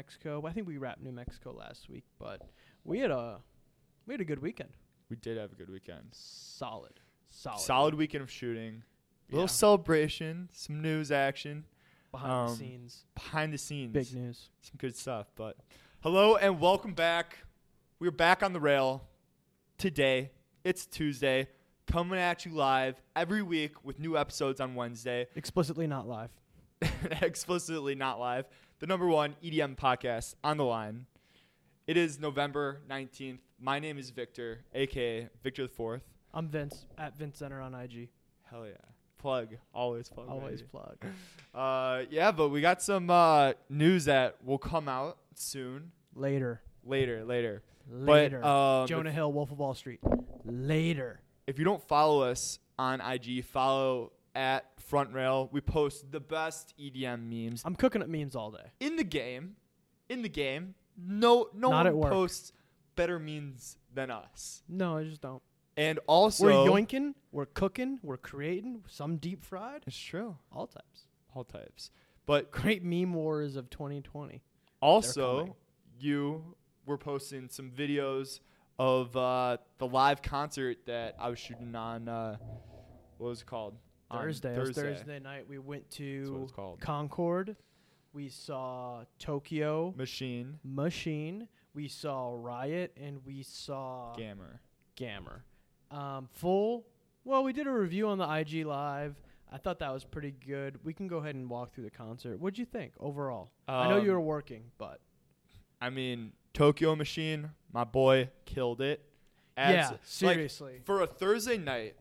Mexico. I think we wrapped New Mexico last week, but we had a we had a good weekend. We did have a good weekend. Solid, solid, Solid weekend of shooting. Little Yeah. celebration, some news action, behind the um, scenes. behind the scenes. Big news. Some good stuff. But hello and welcome back. We're back on the rail today. It's Tuesday. Coming at you live every week with new episodes on Wednesday. Explicitly not live. explicitly not live. The number one EDM podcast on the line. It is November 19th. My name is Victor, aka Victor the Fourth. I'm Vince at Vince Center on IG. Hell yeah. Plug. Always plug. Always baby. plug. Uh, yeah, but we got some uh, news that will come out soon. Later. Later, later. Later. But um, Jonah Hill, Wolf of Wall Street. Later. if you don't follow us on IG, follow at Front Rail. We post the best EDM memes I'm cooking up memes all day. in the game. In the game, no, no Not one posts better memes than us. No, I just don't. And also, we're yoinking, we're cooking, we're creating, some deep fried, It's true. all types. All types. But Great meme wars of 2020. Also, you were posting some videos of uh, the live concert that I was shooting on. Uh, what was it called? Thursday. Thursday. Thursday night. We went to. Concord. We saw Tokyo Machine Machine. We saw Riot, and we saw Gammer. Gammer. Um, full. Well, we did a review on the IG Live. I thought that was pretty good. We can go ahead and walk through the concert. What'd you think overall? I know you were Um, working, but I mean, Tokyo Machine, my boy, killed it. yeah, Abs- like, seriously. for a Thursday night,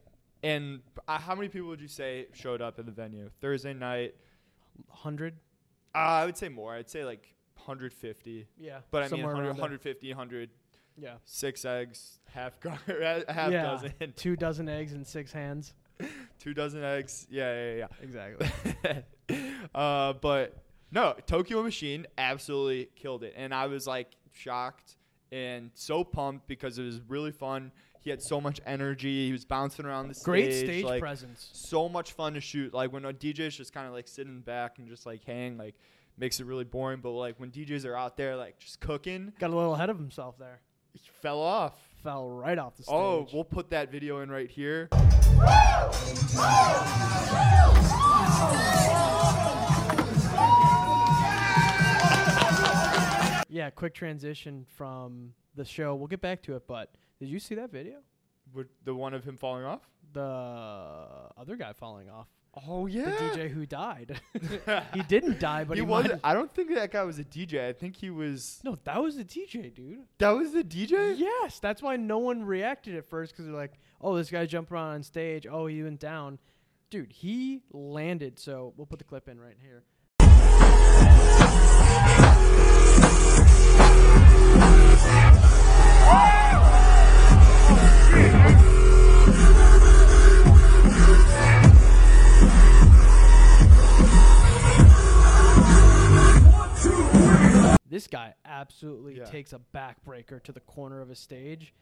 and uh, how many people would you say showed up at the venue? Thursday night, Hundred. uh, I would say more. I'd say like 150. Yeah. But I mean, somewhere 100, around 150, 100, Yeah. six eggs, half gar- half yeah. dozen, Two dozen eggs and six hands. two dozen eggs. Yeah, yeah, yeah. Exactly. Uh, but no, Tokyo Machine absolutely killed it, and I was like shocked and so pumped because it was really fun. He had so much energy. He was bouncing around the stage. Great stage like, presence. so much fun to shoot. Like when uh, a DJ is just kind of like sitting back and just like hang, like makes it really boring. But like when DJs are out there like just cooking, Got a little ahead of himself there. he fell off. Fell right off the oh, stage. Oh, we'll put that video in right here. yeah. Quick transition from the show. We'll get back to it, but did you see that video? With the one of him falling off. The other guy falling off. Oh yeah, The. DJ who died. he didn't die, but he he, was. might- I don't think that guy was a DJ. I think he was. No, that was the DJ, dude. That was the DJ. Yes, that's why no one reacted at first because they're like, "Oh, this guy jumped around on stage. Oh, he went down." Dude, he landed. So we'll put the clip in right here. This guy absolutely Yeah. takes a backbreaker to the corner of a stage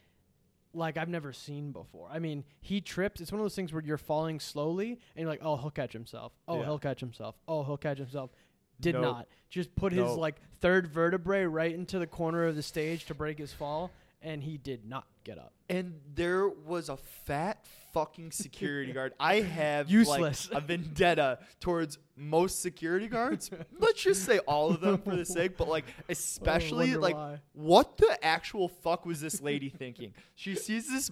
like I've never seen before. I mean, he trips. It's one of those things where you're falling slowly and you're like, "Oh, he'll catch himself. Oh, Yeah. he'll catch himself. Oh, he'll catch himself." Did Nope. not. Just put his like third vertebrae right into the corner of the stage to break his fall and he did not get up. And there was a fat fucking security guard. I have Useless. like a vendetta towards most security guards. Let's just say all of them for the sake, but like especially like why. what the actual fuck was this lady thinking? She sees this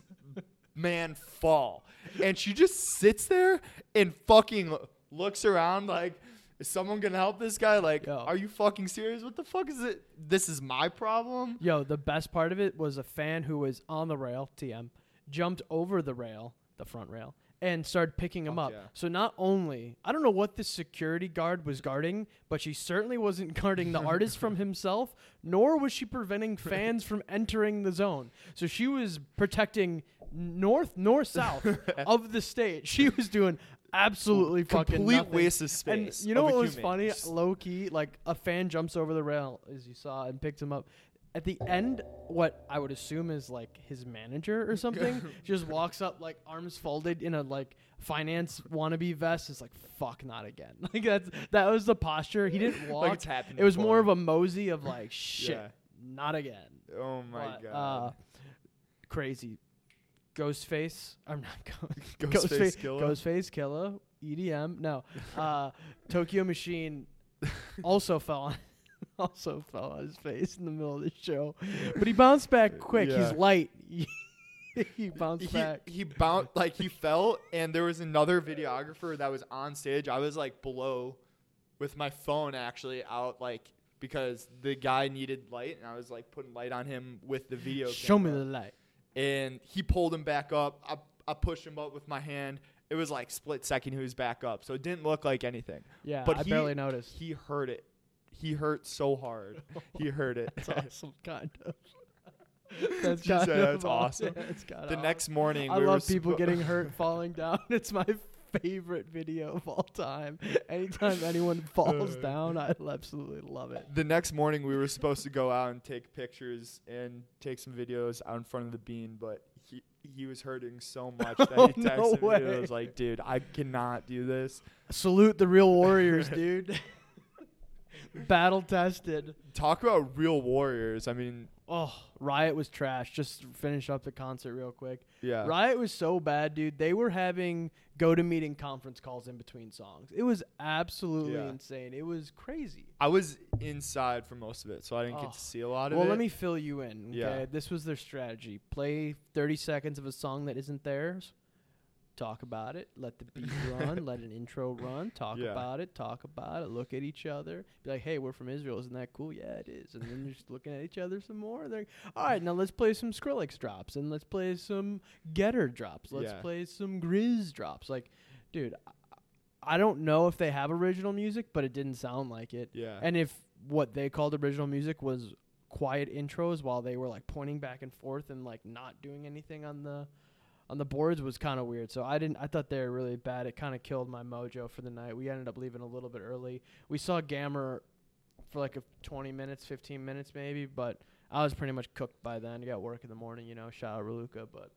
man fall and she just sits there and fucking looks around like is someone gonna help this guy? Like, Yo. are you fucking serious? What the fuck is it? This is my problem. Yo, the best part of it was a fan who was on the rail, TM, jumped over the rail, the front rail, and started picking him Fuck up. yeah. So not only I don't know what the security guard was guarding, but she certainly wasn't guarding the artist from himself, nor was she preventing fans from entering the zone. So she was protecting north, north, south of the stage. She was doing absolutely fucking Complete nothing. waste of And space. you know what was human. funny? Low key, like a fan jumps over the rail, as you saw, and picks him up. At the end, what I would assume is like his manager or something just walks up like arms folded in a like finance wannabe vest. Is like fuck, not again. Like that's that was the posture. He didn't walk. like it's happening. it was more of a mosey of like shit, Yeah. not again. Oh my But, god. Uh, crazy. Ghostface. I'm not go- Ghostface Killah? Ghostface Killer. EDM. No. Uh, Tokyo Machine also fell on also fell on his face in the middle of the show. But he bounced back quick. Yeah. He's light. he bounced he, back. he bounced like he fell and there was another videographer that was on stage i was like below with my phone actually out like because the guy needed light and i was like putting light on him with the video Show me the light. and he pulled him back up I, I pushed him up with my hand it was like split second he was back up so it didn't look like anything Yeah, But I he- barely noticed. he heard it he hurt so hard he hurt it That's awesome, kind of. That's She kind said of that's awesome. Yeah, it's the next morning I we were love people spo- getting hurt falling down. It's my favorite video of all time. Anytime anyone falls down, I absolutely love it. the next morning we were supposed to go out and take pictures and take some videos out in front of the bean, but he he was hurting so much that Oh, he no texted me. I was like, dude, I cannot do this. Salute the real warriors, dude. Battle tested. Talk about real warriors. I mean, Oh, Riot was trash. Just finish up the concert real quick. yeah. Riot was so bad, dude. They were having go to meeting conference calls in between songs. It was absolutely Yeah. insane. It was crazy. I was inside for most of it, so I didn't Oh. get to oh. see a lot of Well, it. Well, let me fill you in. Okay? Yeah. This was their strategy. Play 30 seconds of a song that isn't theirs. Talk about it. Let the beat run. Let an intro run. Talk Yeah. about it. Talk about it. Look at each other. Be like, hey, we're from Israel. Isn't that cool? Yeah, it is. And then you're just looking at each other some more. They're like, all right, now let's play some Skrillex drops. And let's play some Getter drops. Let's Yeah. play some Grizz drops. Like, dude, I, I don't know if they have original music, but it didn't sound like it. yeah. And if what they called original music was quiet intros while they were like pointing back and forth and like not doing anything on the on the boards was kind of weird. So I didn't I thought they were really bad. It kind of killed my mojo for the night. We ended up leaving a little bit early. We saw Gammer for like a 20 minutes, 15 minutes maybe, but I was pretty much cooked by then. I got work in the morning, you know, shout out Reluca, but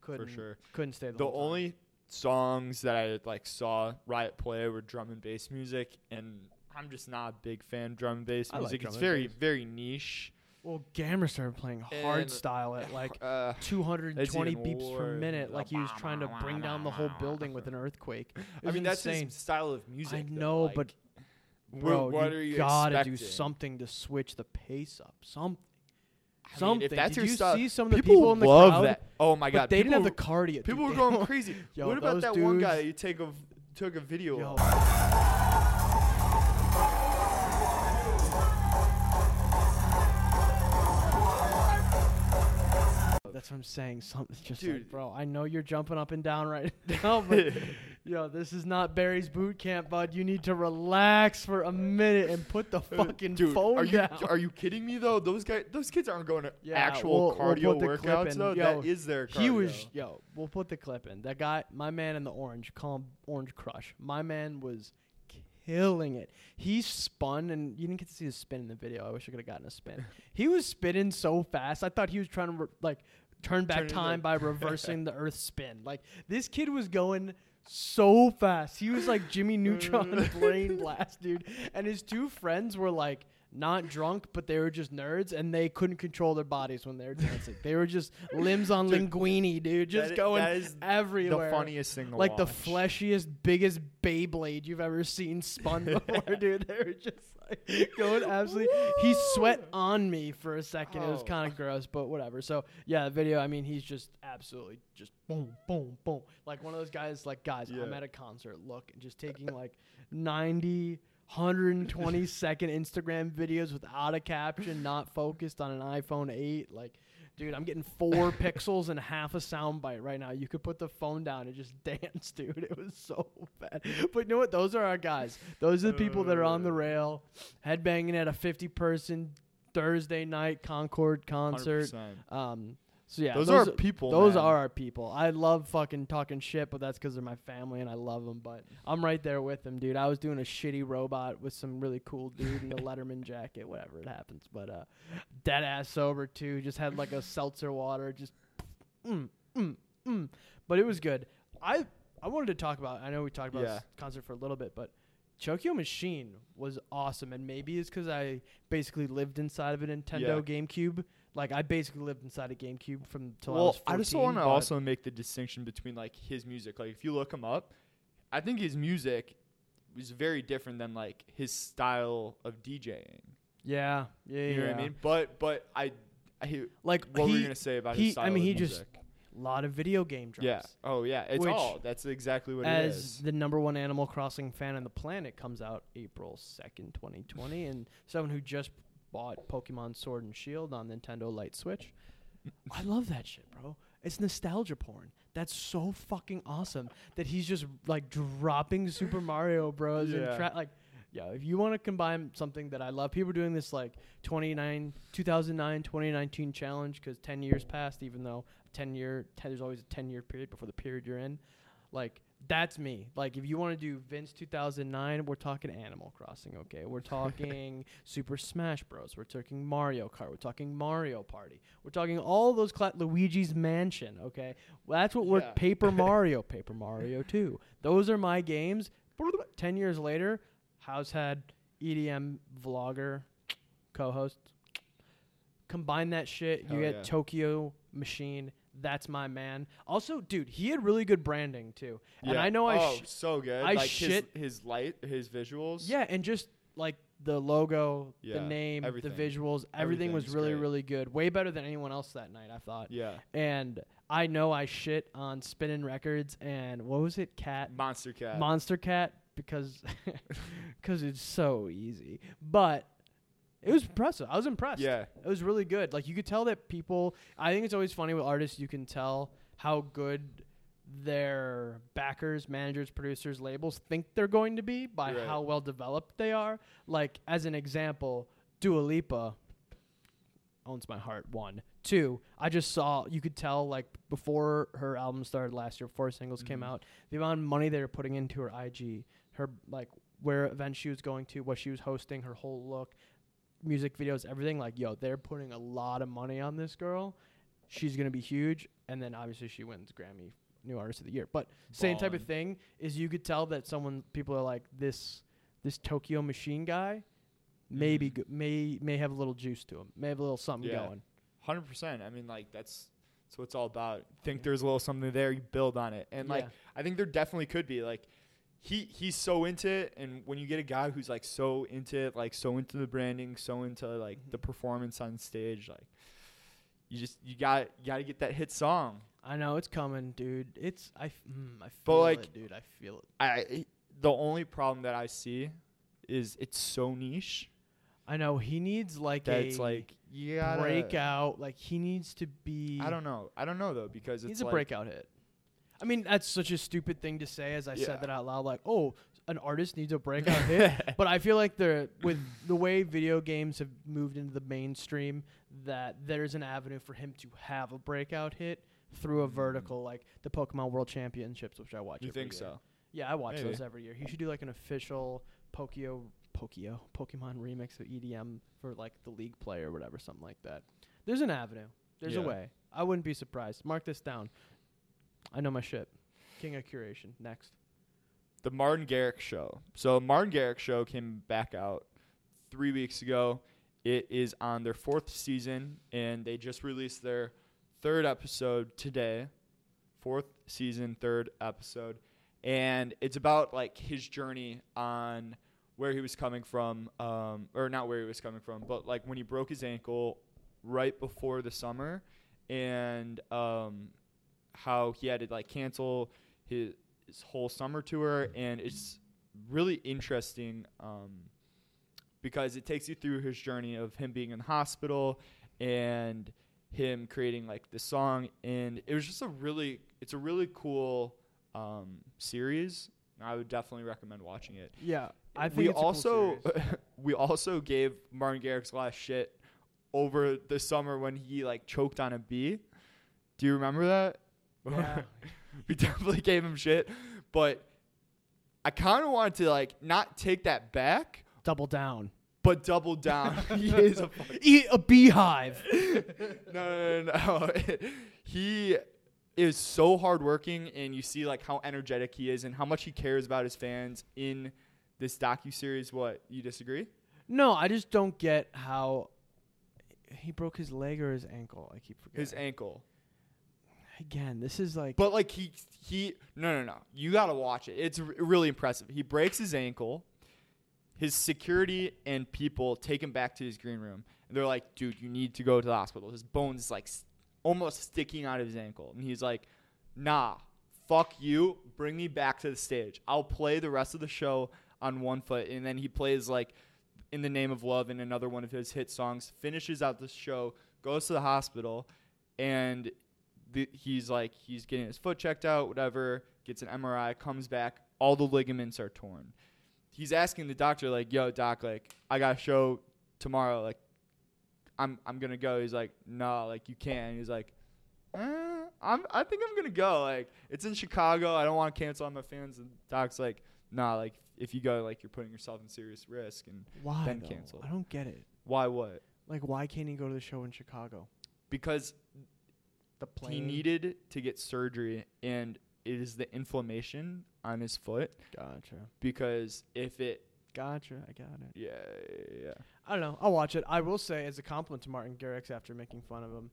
couldn't for sure. couldn't stay the, The whole time. only songs that I like saw Riot play were drum and bass music, and I'm just not a big fan of drum and bass I like music. drum it's very bass. very niche. Well, Gammer started playing hard And- style at like uh, 220 even beeps per worse. minute, like he was trying to bring down the whole building with an earthquake. It I was mean, that's insane. his style of music. I though, know, like, but wh- bro, what you are you gotta do something to switch the pace up. Something. I mean, something. if that's Did your you style, see some of the people, in the love crowd? that. Oh my But god, they people didn't have the cardio. dude. People were They going crazy. Yo, what about those that one guy dudes- you take a took a video Yo. of? That's what I'm saying. Something's just Dude. like, bro. I know you're jumping up and down right now, but yo, this is not Barry's boot camp, bud. You need to relax for a minute and put the fucking Dude, phone are you down. are you kidding me though? Those guys, those kids aren't going to Yeah, actual we'll- we'll cardio clip workouts in. though. Yo, that is their cardio. He was yo. We'll put the clip in. That guy, my man in the orange, call him Orange Crush. My man was killing it. He spun, and you didn't get to see his spin in the video. I wish I could have gotten a spin. he was spinning so fast. I thought he was trying to re- like turn back Turn time by reversing the Earth spin. Like this kid was going so fast. He was like Jimmy Neutron mm. brain blast, dude. And his two friends were like not drunk, but they were just nerds, and they couldn't control their bodies when they were dancing. they were just limbs on linguini, dude, just that going that is everywhere. the funniest thing like the fleshiest, biggest Beyblade you've ever seen spun before, dude. They were just like going absolutely. He sweat on me for a second. It was Oh. kind of gross, but whatever. So yeah, the video. I mean, he's just absolutely just boom, boom, boom. Like one of those guys. Like guys, I'm at a concert. Look, and just taking like 90. 120 second Instagram videos without a caption, not focused on an iPhone 8. Like, dude, I'm getting four pixels and half a soundbite right now. You could put the phone down and just dance, dude. It was so bad. But you know what? Those are our guys. Those are the people that are on the rail, headbanging at a 50 person Thursday night Concord concert. 100%. Um, So yeah, those, those are people. Those man. are our people. I love fucking talking shit, but that's because they're my family and I love them. But I'm right there with them, dude. I was doing a shitty robot with some really cool dude in a Letterman jacket, whatever it happens. But uh, dead ass sober too. Just had like a seltzer water, just mm, mm, mm. But it was good. I I wanted to talk about. I know we talked about Yeah. this concert for a little bit, but Tokyo Machine was awesome, and maybe it's because I basically lived inside of a Nintendo GameCube. Like I basically lived inside a GameCube from till I was Well, 14. I just want to also make the distinction between like his music. Like if you look him up, I think his music was very different than like his style of DJing. Yeah, yeah, You know yeah. what I mean? But but I, I Like what were you he, gonna say about he- his style I mean, he just a lot of video game drops. yeah. Oh yeah. It's Which, all. That's exactly what it As the number one Animal Crossing fan on the planet comes out April second, twenty twenty, and someone who just bought Pokemon Sword and Shield on Nintendo Light Switch. I love that shit, bro. It's nostalgia porn. That's so fucking awesome that he's just like dropping Super Mario Bros. and tra- like, yeah. If you want to combine something that I love, people are doing this like 29, 2009, 2019 challenge because 10 years passed, even though 10 year, 10, there's always a 10 year period before the period you're in. Like, that's me. Like, if you want to do Vince 2009, we're talking Animal Crossing, okay? We're talking Super Smash Bros. We're talking Mario Kart. We're talking Mario Party. We're talking all those cla- Luigi's Mansion, okay? Well, that's what we're Paper Mario, Paper Mario 2. Those are my games. 10 years later, House had EDM vlogger, co-host. Combine that shit, you get yeah. Tokyo Machine. That's my man. Also, dude, he had really good branding too. And Yeah. I know I oh, sh- so good. I like shit- his, his light, his visuals. Yeah, and just like the logo, the name, everything. the visuals, everything was really, great. really good. Way better than anyone else that night, I thought. Yeah. And I know I shit on Spinnin' Records and what was it, Cat, Monstercat. Monster Cat, because because it's so easy. But it was impressive. I was impressed. yeah. It was really good. Like you could tell that people. I think it's always funny with artists. You can tell how good their backers, managers, producers, labels think they're going to be by Right. how well developed they are. Like as an example, Dua Lipa owns my heart. One, two. I just saw. You could tell like before her album started last year, before singles came Mhm. out, the amount of money they were putting into her IG, her like where events she was going to, what she was hosting, her whole look, music videos, everything. Like, yo, they're putting a lot of money on this girl. She's gonna be huge, and then obviously she wins Grammy New Artist of the Year. But same type of thing is you could tell that someone people are like this this Tokyo Machine guy maybe Mhm. go- may may have a little juice to him, may have a little something Yeah. going. Hundred percent. I mean, like that's that's what it's all about. Think there's a little something there, you build on it, and like I think there definitely could be. Like he he's so into it, and when you get a guy who's like so into it, like so into the branding, so into like Mm-hmm. the performance on stage, like you just you got you got to get that hit song. I know it's coming, dude. It's i, mm, I feel But, like, it, dude. I feel it. I the only problem that I see is it's so niche I know he needs like that a it's like yeah breakout. Like he needs to be. I don't know. I don't know though because He's it's a like, breakout hit. I mean, that's such a stupid thing to say as I Yeah. said that out loud. Like, oh, an artist needs a breakout hit. But I feel like the with the way video games have moved into the mainstream, that there's an avenue for him to have a breakout hit through a Mm. vertical, like the Pokemon World Championships, which I watch. You think year. so? Yeah, I watch Maybe. those every year. He should do like an official Pokio Pokio Pokemon remix of EDM for like the league play or whatever, something like that. There's an avenue. There's a way. I wouldn't be surprised. Mark this down. I know my shit. King of Curation. Next. the Martin Garrix show. So Martin Garrix show came back out three weeks ago. It is on their fourth season, and they just released their third episode today. Fourth season, third episode, and it's about like his journey on where he was coming from, um, or not where he was coming from, but like when he broke his ankle right before the summer, and um, how he had to like cancel his his whole summer tour, and it's really interesting um, because it takes you through his journey of him being in the hospital and him creating like the song, and it was just a really it's a really cool um, series. I would definitely recommend watching it. Yeah, I think we it's a cool also we also gave Martin Garrix last shit over the summer when he like choked on a bee. Do you remember that? Yeah. we definitely gave him shit, but I kind of wanted to like not take that back, Double down. but double down. he is a fucking Eat a beehive. no, no, no, no. he is so hardworking, and you see like how energetic he is and how much he cares about his fans in this docu series. What you disagree? no, I just don't get how he broke his leg or his ankle. I keep forgetting. His ankle, Again, this is like but like he he no no no. You gotta watch it. It's r- really impressive. He breaks his ankle. His security and people take him back to his green room, and they're like, "Dude, you need to go to the hospital. His bones is like almost sticking out of his ankle." And he's like, "Nah, fuck you. Bring me back to the stage. I'll play the rest of the show on one foot." And then he plays like "In the Name of Love" and another one of his hit songs. Finishes out the show, goes to the hospital, and the, he's like he's getting his foot checked out, whatever. Gets an MRI, comes back, all the ligaments are torn he's asking the doctor like, "Yo, doc, like I got a show tomorrow. Like, I'm I'm gonna go." He's like, "No, like you can't." He's like, eh, "I'm I think I'm gonna go. Like it's in Chicago. I don't want to cancel on my fans." And doc's like, "Nah, like if you go, like you're putting yourself in serious risk." And why then though? cancel. I don't get it. why what? Like, why can't he go to the show in Chicago? Because The plane. he needed to get surgery, and it is the inflammation on his foot. Gotcha. Because if it, Gotcha. I got it. yeah, yeah, yeah. I don't know. I'll watch it. I will say, as a compliment to Martin Garrix after making fun of him,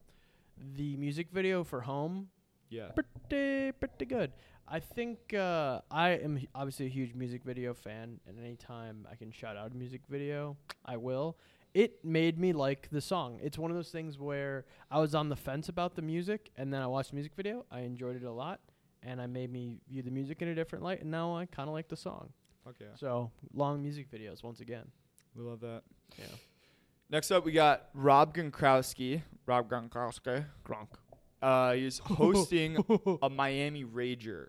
the music video for Home yeah. pretty pretty good. I think uh, I am obviously a huge music video fan, and anytime I can shout out a music video, I will. It made me like the song. It's one of those things where I was on the fence about the music, and then I watched the music video. I enjoyed it a lot, and I made me view the music in a different light, and now I kind of like the song. Fuck yeah. So long music videos once again. We love that. Yeah. Next up, we got Rob Gronkowski. Rob Gronkowski. Gronk. Uh, he's hosting a Miami Rager.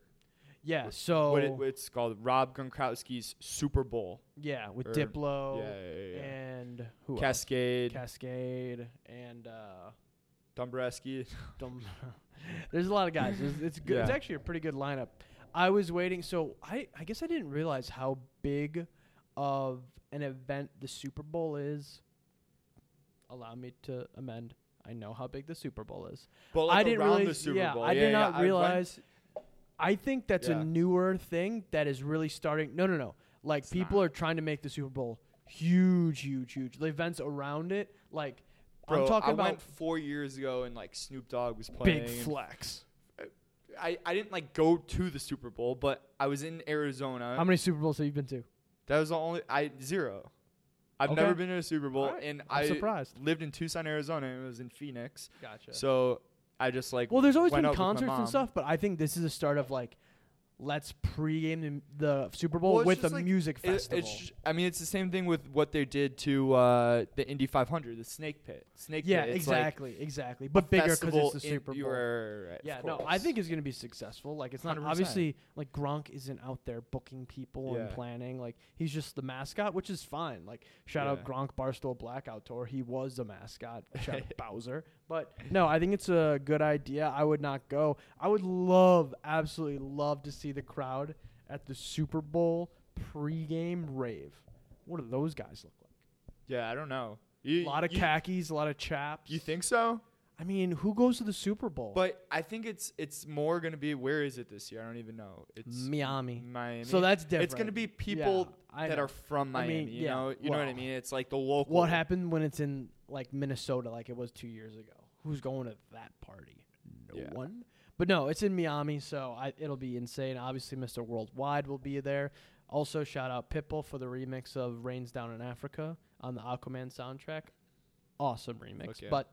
Yeah. So What, it, it's called Rob Gronkowski's Super Bowl. yeah, with or- Diplo yeah, yeah, yeah. and who else? Kaskade, Kaskade and uh, Dombrowski. Dum- There's a lot of guys. It's, it's good. It's actually a pretty good lineup. I was waiting. So I, I guess I didn't realize how big of an event the Super Bowl is. Allow me to amend. I know how big the Super Bowl is. But I didn't around realize. the Super yeah, Bowl. I did not realize. I think that's Yeah. a newer thing that is really starting. No, no, no. Like It's people not. are trying to make the Super Bowl huge, huge, huge. The events around it, like Bro, I'm talking I about went four years ago and like Snoop Dogg was playing. big flex. I, I didn't like go to the Super Bowl, but I was in Arizona. How many Super Bowls have you been to? that was the only I zero. I've Okay. never been to a Super Bowl, Alright, and I'm I surprised. lived in Tucson, Arizona, and it was in Phoenix. Gotcha. So I just like well, there's always went been out with my concerts mom. and stuff, but I think this is a start of like, let's pregame the, Super Bowl Well, with a like- music It- festival. it's j- I mean, it's the same thing with what they did to uh, the Indy 500, the Snake Pit. Snake yeah, Pit. It's like exactly, exactly. But bigger because it's the Super Bowl. of Yeah, no, I think it's gonna be successful. Like, it's not 100%. obviously like Gronk isn't out there booking people and planning. Like, he's just the mascot, which is fine. Like, shout out Gronk Barstool Blackout Tour. He was the mascot. Shout out Bowser. But no, I think it's a good idea. I would not go. I would love, absolutely love to see the crowd at the Super Bowl pregame rave. What do those guys look like? Yeah, I don't know. You, A lot of you, khakis, a lot of chaps. You think so? I mean, who goes to the Super Bowl? But I think it's it's more gonna be where is it this year? I don't even know. It's Miami. Miami. So that's different. It's gonna be people Yeah, that know. are from I Miami. mean, you yeah, know, you know what I mean. It's like the local. What happened when it's in like Minnesota, like it was two years ago? Who's going to that party? No Yeah. one. But no, it's in Miami, so I, it'll be insane. Obviously, Mr. Worldwide will be there. Also, shout out Pitbull for the remix of "Rains Down in Africa" on the Aquaman soundtrack. Awesome remix. Yeah. But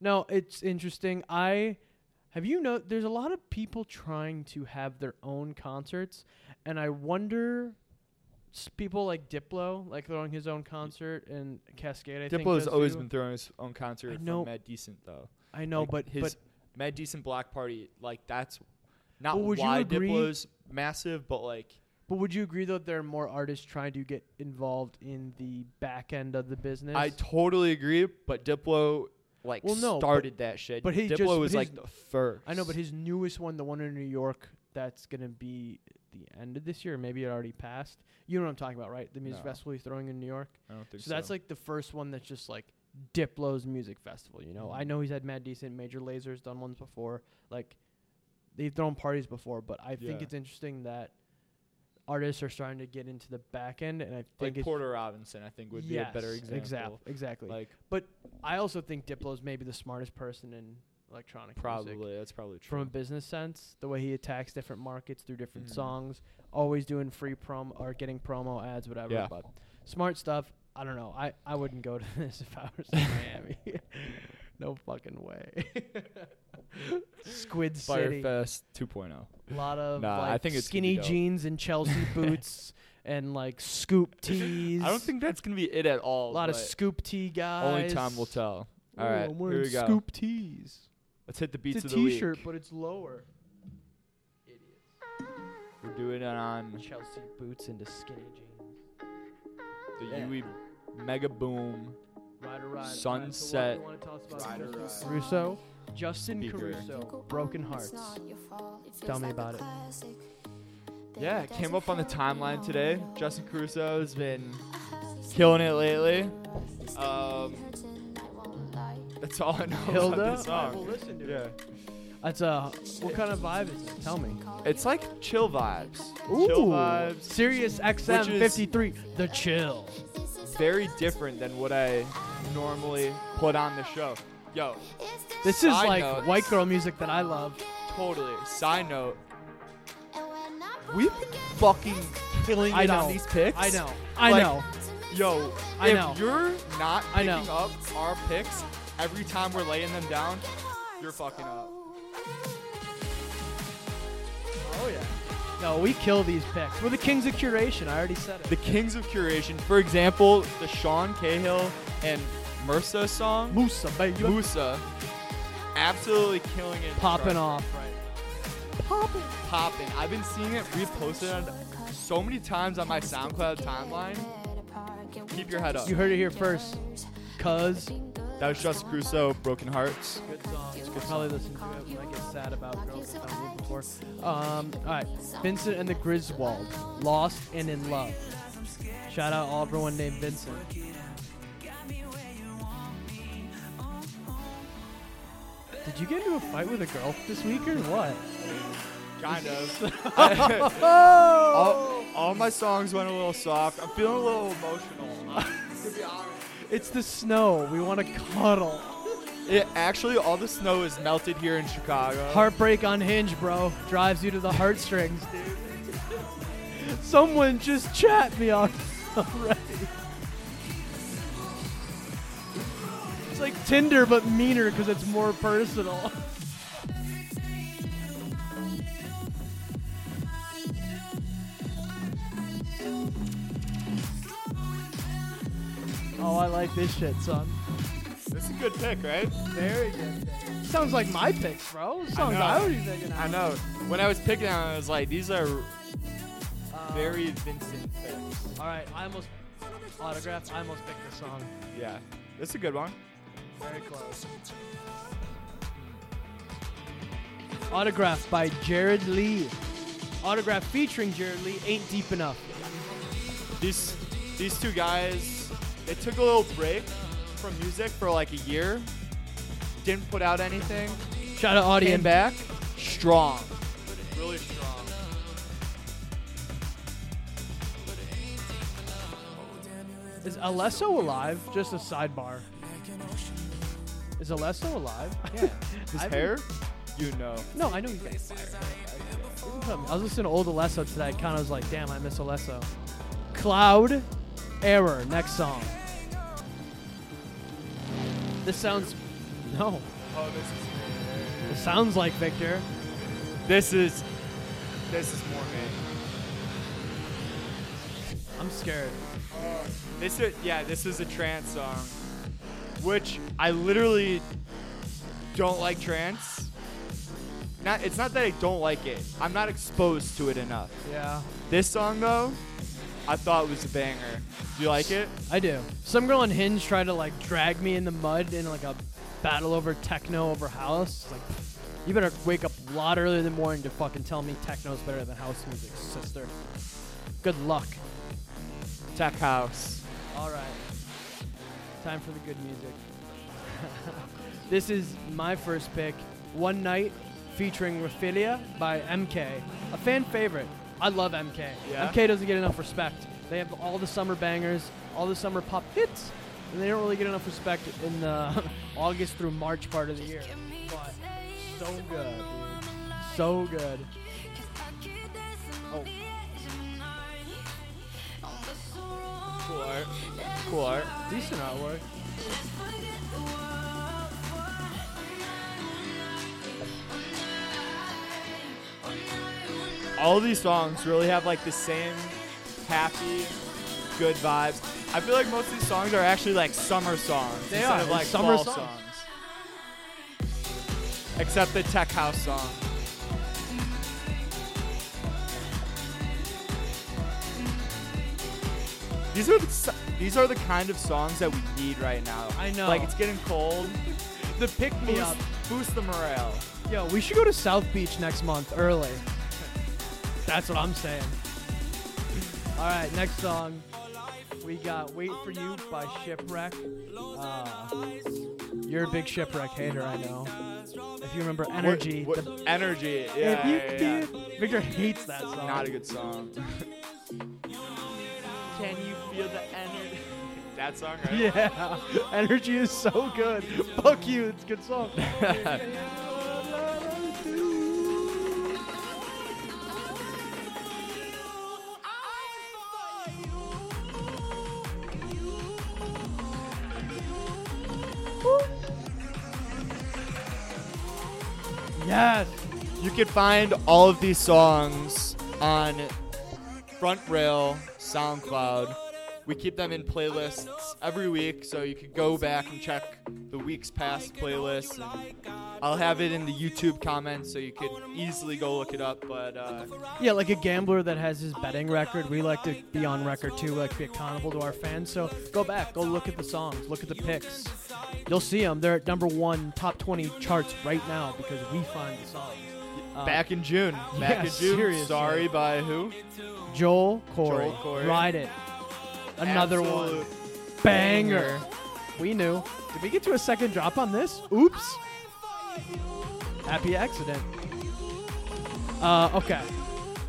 no, it's interesting. I have you know there's a lot of people trying to have their own concerts, and I wonder. People like Diplo, like throwing his own concert, and Kaskade. I think Diplo's always too. been throwing his own concert I know. from Mad Decent though. I know, Like, but his but Mad Decent Black Party, like that's not But would you why agree- Diplo's massive, but like but would you agree though there are more artists trying to get involved in the back end of the business? I totally agree. But Diplo, like Well, no, but- started that shit. but he Diplo just- but was like his- the first. I know, but his newest one, the one in New York, that's gonna be the end of this year. Maybe it already passed. You know what I'm talking about, right? The music No. festival he's throwing in New York. I don't think So, So that's like the first one that's just like Diplo's music festival. You know, I Mhm. know he's had mad decent Major Lazers done ones before. Like they've thrown parties before, but I think it's interesting that artists are starting to get into the back end, and I think like Porter Robinson. I think would be a better example. Exactly, exactly. Like but I also think Diplo's maybe the smartest person in electronic music. probably that's probably true. from a business sense, the way he attacks different markets through different Mhm. songs, always doing free prom or getting promo ads, whatever. Yeah. But smart stuff. I don't know. I, I wouldn't go to this if I was in Miami. no fucking way. Squid City. Fyre Fest 2.0. A lot of Nah, like I think it's gonna skinny dope. jeans and Chelsea boots and like scoop tees. I don't think that's gonna be it at all. a lot of but scoop tee guys. only time will tell. Oh, all Ooh, right, I'm here we go. scoop tees. Let's hit the beats It's a of the t-shirt, week. but it's lower. We're doing it on Chelsea boots into skinny jeans. The Yeah. UE Mega Boom. Ride or ride. Sunset. Alright, so what do you wanna tell us about Ride or Caruso? ride. Caruso, Justin Speaker. Caruso, Broken Hearts. Tell me about it. Yeah, it came up on the timeline today. Justin Caruso has been killing it lately. Um, that's all I know Hilda, about this song. we'll listen to Yeah, it. That's a what kind of vibe is it? Tell me. it's like chill vibes. Ooh, Chill vibes. Sirius XM Which is- 53, the chill. Very different than what I normally put on the show. Yo, This is Side like note. white girl music that I love. totally. Side note, we've been fucking killing I it know. on these picks. I know. I Like, know. Yo, I if know. you're not I picking know. up our picks every time we're laying them down, you're fucking up. Oh yeah. No, we kill these picks. We're the kings of curation. I already said it. The Kings of Curation, for example, the Sean Cahill and Mursa song, Musa, baby. Musa, absolutely killing it. Popping off, right? Popping. Popping. I've been seeing it reposted on so many times on my SoundCloud timeline. Keep your head up. You heard it here first. Cuz. That was Justin Caruso, Broken Hearts. Good song. Probably listen to it when I get sad about girls that found me before. Um, alright. Vincent and the Griswold. Lost and in Love. Shout out all everyone named Vincent. Did you get into a fight with a girl this week or what? Kind of. Oh! all, all my songs went a little soft. I'm feeling a little emotional. to be honest. It's the snow. We want to cuddle. It actually all the snow is melted here in Chicago. Heartbreak on hinge, bro. Drives you to the heartstrings, dude. Someone just chat me on already. It's like Tinder, but meaner because it's more personal. Oh, I like this shit, son. This is a good pick, right? Very good. Sounds like my picks, bro. Songs know. I, would be picking. I know. When I was picking them, I was like, these are Uh, very Vincent picks. All right, I almost autographed. I almost picked this song. Yeah, this is a good one. Very close. Autographed by Jared Lee. Autograf featuring Jared Lee ain't deep enough. These these two guys, they took a little break from music for like a year. Didn't put out anything. Shout out Came audience. back strong, really strong. Is Alesso alive? Just a sidebar. Is Alesso alive? Yeah. His I've hair, you know. No, I know he's got fire. I was listening to old Alesso today. I kind of was like, damn, I miss Alesso. Cloud Error, next song. This sounds. No. Oh, this is. It sounds like Victor. this is this is more me. I'm scared. This is yeah, this is a trance song, which I literally don't like trance. Not it's not that I don't like it. I'm not exposed to it enough. Yeah. This song though, I thought it was a banger. Do you like it? I do. Some girl on Hinge tried to like drag me in the mud in like a battle over techno over house. It's like, you better wake up a lot earlier in the morning to fucking tell me techno's better than house music, sister. Good luck. Tech House. All right. Time for the good music. this is my first pick. One Night featuring Raphaella by MK. A fan favorite. I love MK. Yeah? MK doesn't get enough respect. They have all the summer bangers, all the summer pop hits, and they don't really get enough respect in the uh, August through March part of the year. But so good, dude. So good. Oh, Cool art. Cool art. decent artwork. All of these songs really have like the same happy, good vibes. I feel like most of these songs are actually like summer songs They instead are, of like summer songs. songs. Except the tech house song. These are the, these are the kind of songs that we need right now. I know. Like it's getting cold. The pick me Boost, up. boost the morale. Yo, we should go to South Beach next month early. That's what I'm saying. All right, next song. We got "Wait for You" by Shipwreck. Uh, you're a big Shipwreck hater, I know. If you remember "Energy," What- the- what- energy. if Yeah, you yeah, yeah. did- Victor hates that song. Not a good song. Can you feel the energy? that song, right? Yeah, "Energy" is so good. Fuck you, it's a good song. Yes. You can find all of these songs on Front Rail SoundCloud. We keep them in playlists every week, so you can go back and check the week's past playlists. I'll have it in the YouTube comments, so you could easily go look it up. But uh, Yeah, like a gambler that has his betting record, we like to be on record too, like be accountable to our fans. So go back, go look at the songs, look at the picks. You'll see them. They're at number one top 20 charts right now because we find the songs. Uh, back in June, back yeah, in June. seriously. Sorry by who? Joel Corry, Joel Corry. ride it. Another Absolute one, banger. We knew. Did we get to a second drop on this? Oops. Happy accident. Uh, okay.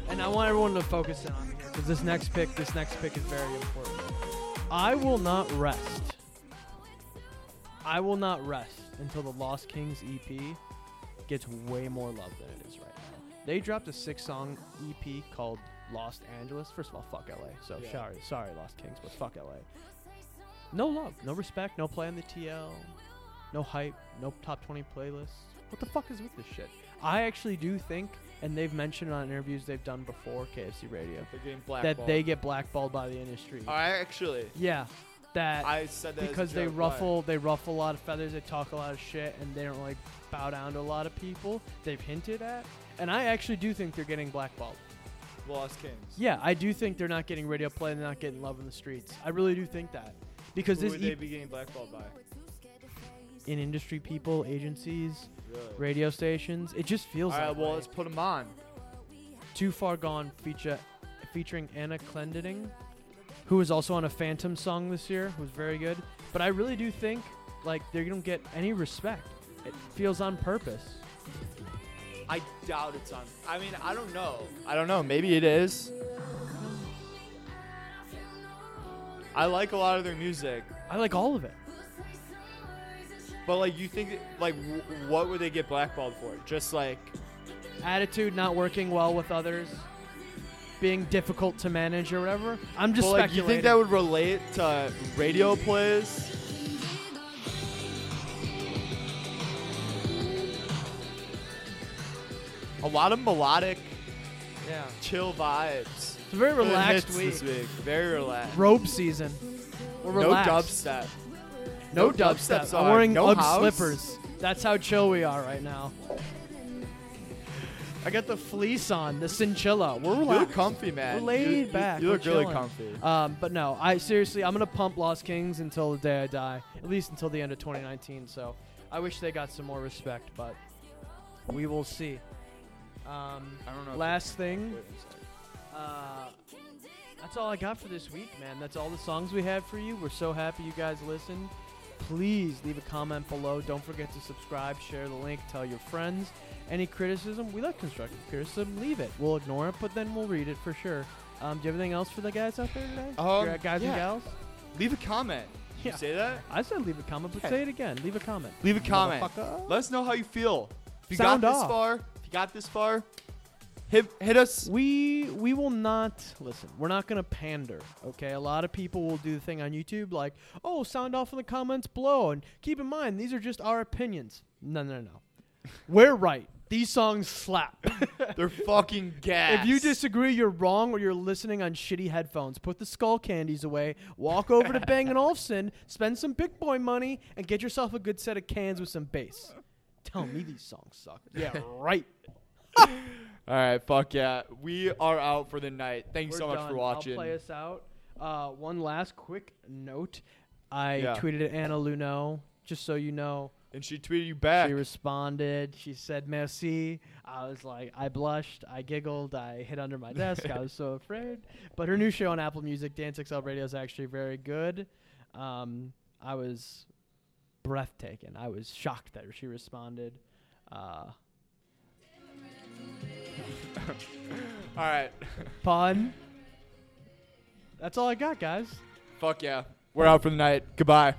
And I want everyone to focus in on because this next pick, this next pick is very important. I will not rest. I will not rest until the Lost Kings EP gets way more love than it is right now. They dropped a six-song EP called Lost Angeles. First of all, fuck LA. So Yeah. sorry, sorry, Lost Kings, but fuck LA. No love, no respect, no play on the TL, no hype, no top 20 playlists. What the fuck is with this shit? I actually do think, and they've mentioned on interviews they've done before, KFC Radio, They're getting blackballed. that they get blackballed by the industry. I actually, Yeah, that I said that because they ruffle they ruffle a lot of feathers, they talk a lot of shit, and they don't like bow down to a lot of people. They've hinted at, and I actually do think they're getting blackballed. Lost Kings. Yeah, I do think they're not getting radio play, and they're not getting love in the streets. I really do think that because Who this would they e- be getting blackballed by? in industry people, agencies, Really? radio stations, it just feels All right, like well, let's put them on. Too Far Gone feature featuring Anna Clendening, who was also on a Phantom song this year, who was very good. But I really do think like they don't get any respect. It feels on purpose. I doubt it's on. I mean, I don't know. I don't know. Maybe it is. I like a lot of their music, I like all of it. but like, you think, like, w- what would they get blackballed for? Just like, Attitude not working well with others, being difficult to manage or whatever. I'm just but, like, you speculating. think that would relate to radio plays? A lot of melodic, yeah. chill vibes. It's a very relaxed hits week. this week. Very relaxed. Robe season. We're No dubstep. No, No dubstep dubstep. I'm wearing No UGG house. slippers. That's how chill we are right now. I got the fleece on, the cinchilla. We're You look comfy, man. We're laid You- you- back. You, look really comfy. Um, but no, I seriously, I'm gonna pump Lost Kings until the day I die. At least until the end of 2019. So I wish they got some more respect, but we will see. Um, I don't know. last thing, Wait a second. uh, that's all I got for this week, man. That's all the songs we had for you. We're so happy you guys listened. Please leave a comment below. Don't forget to subscribe, share the link, tell your friends. Any criticism, we like constructive criticism. Leave it. We'll ignore it, but then we'll read it for sure. Um, do you have anything else for the guys out there today? Um, Your guys and gals? Leave a comment. Did Yeah. you say that? I said leave a comment, but Yeah. say it again. Leave a comment. Leave a comment. Let us know how you feel. If you Sound got this off. far, if you got this far, hit hit us. We we will not listen. We're not gonna pander. Okay, a lot of people will do the thing on YouTube like, oh, sound off in the comments below, and keep in mind these are just our opinions. No, no, no. We're right. These songs slap. They're fucking gas. if you disagree, you're wrong, or you're listening on shitty headphones. Put the Skullcandies away. Walk over to Bang & Olufsen, spend some big boy money, and get yourself a good set of cans with some bass. Tell me these songs suck. Yeah, right. All right, fuck yeah. We are out for the night. Thanks We're so much done. for watching. I'll play us out. Uh, one last quick note. I Yeah. tweeted at Anna Lunoe, just so you know. and she tweeted you back. She responded. She said merci. I was like, I blushed. I giggled. I hid under my desk. I was so afraid. But her new show on Apple Music, Dance XL Radio, is actually very good. Um, I was breathtaking. I was shocked that she responded. Uh, All right. pun. That's all I got, guys. fuck yeah. We're out for the night. Goodbye.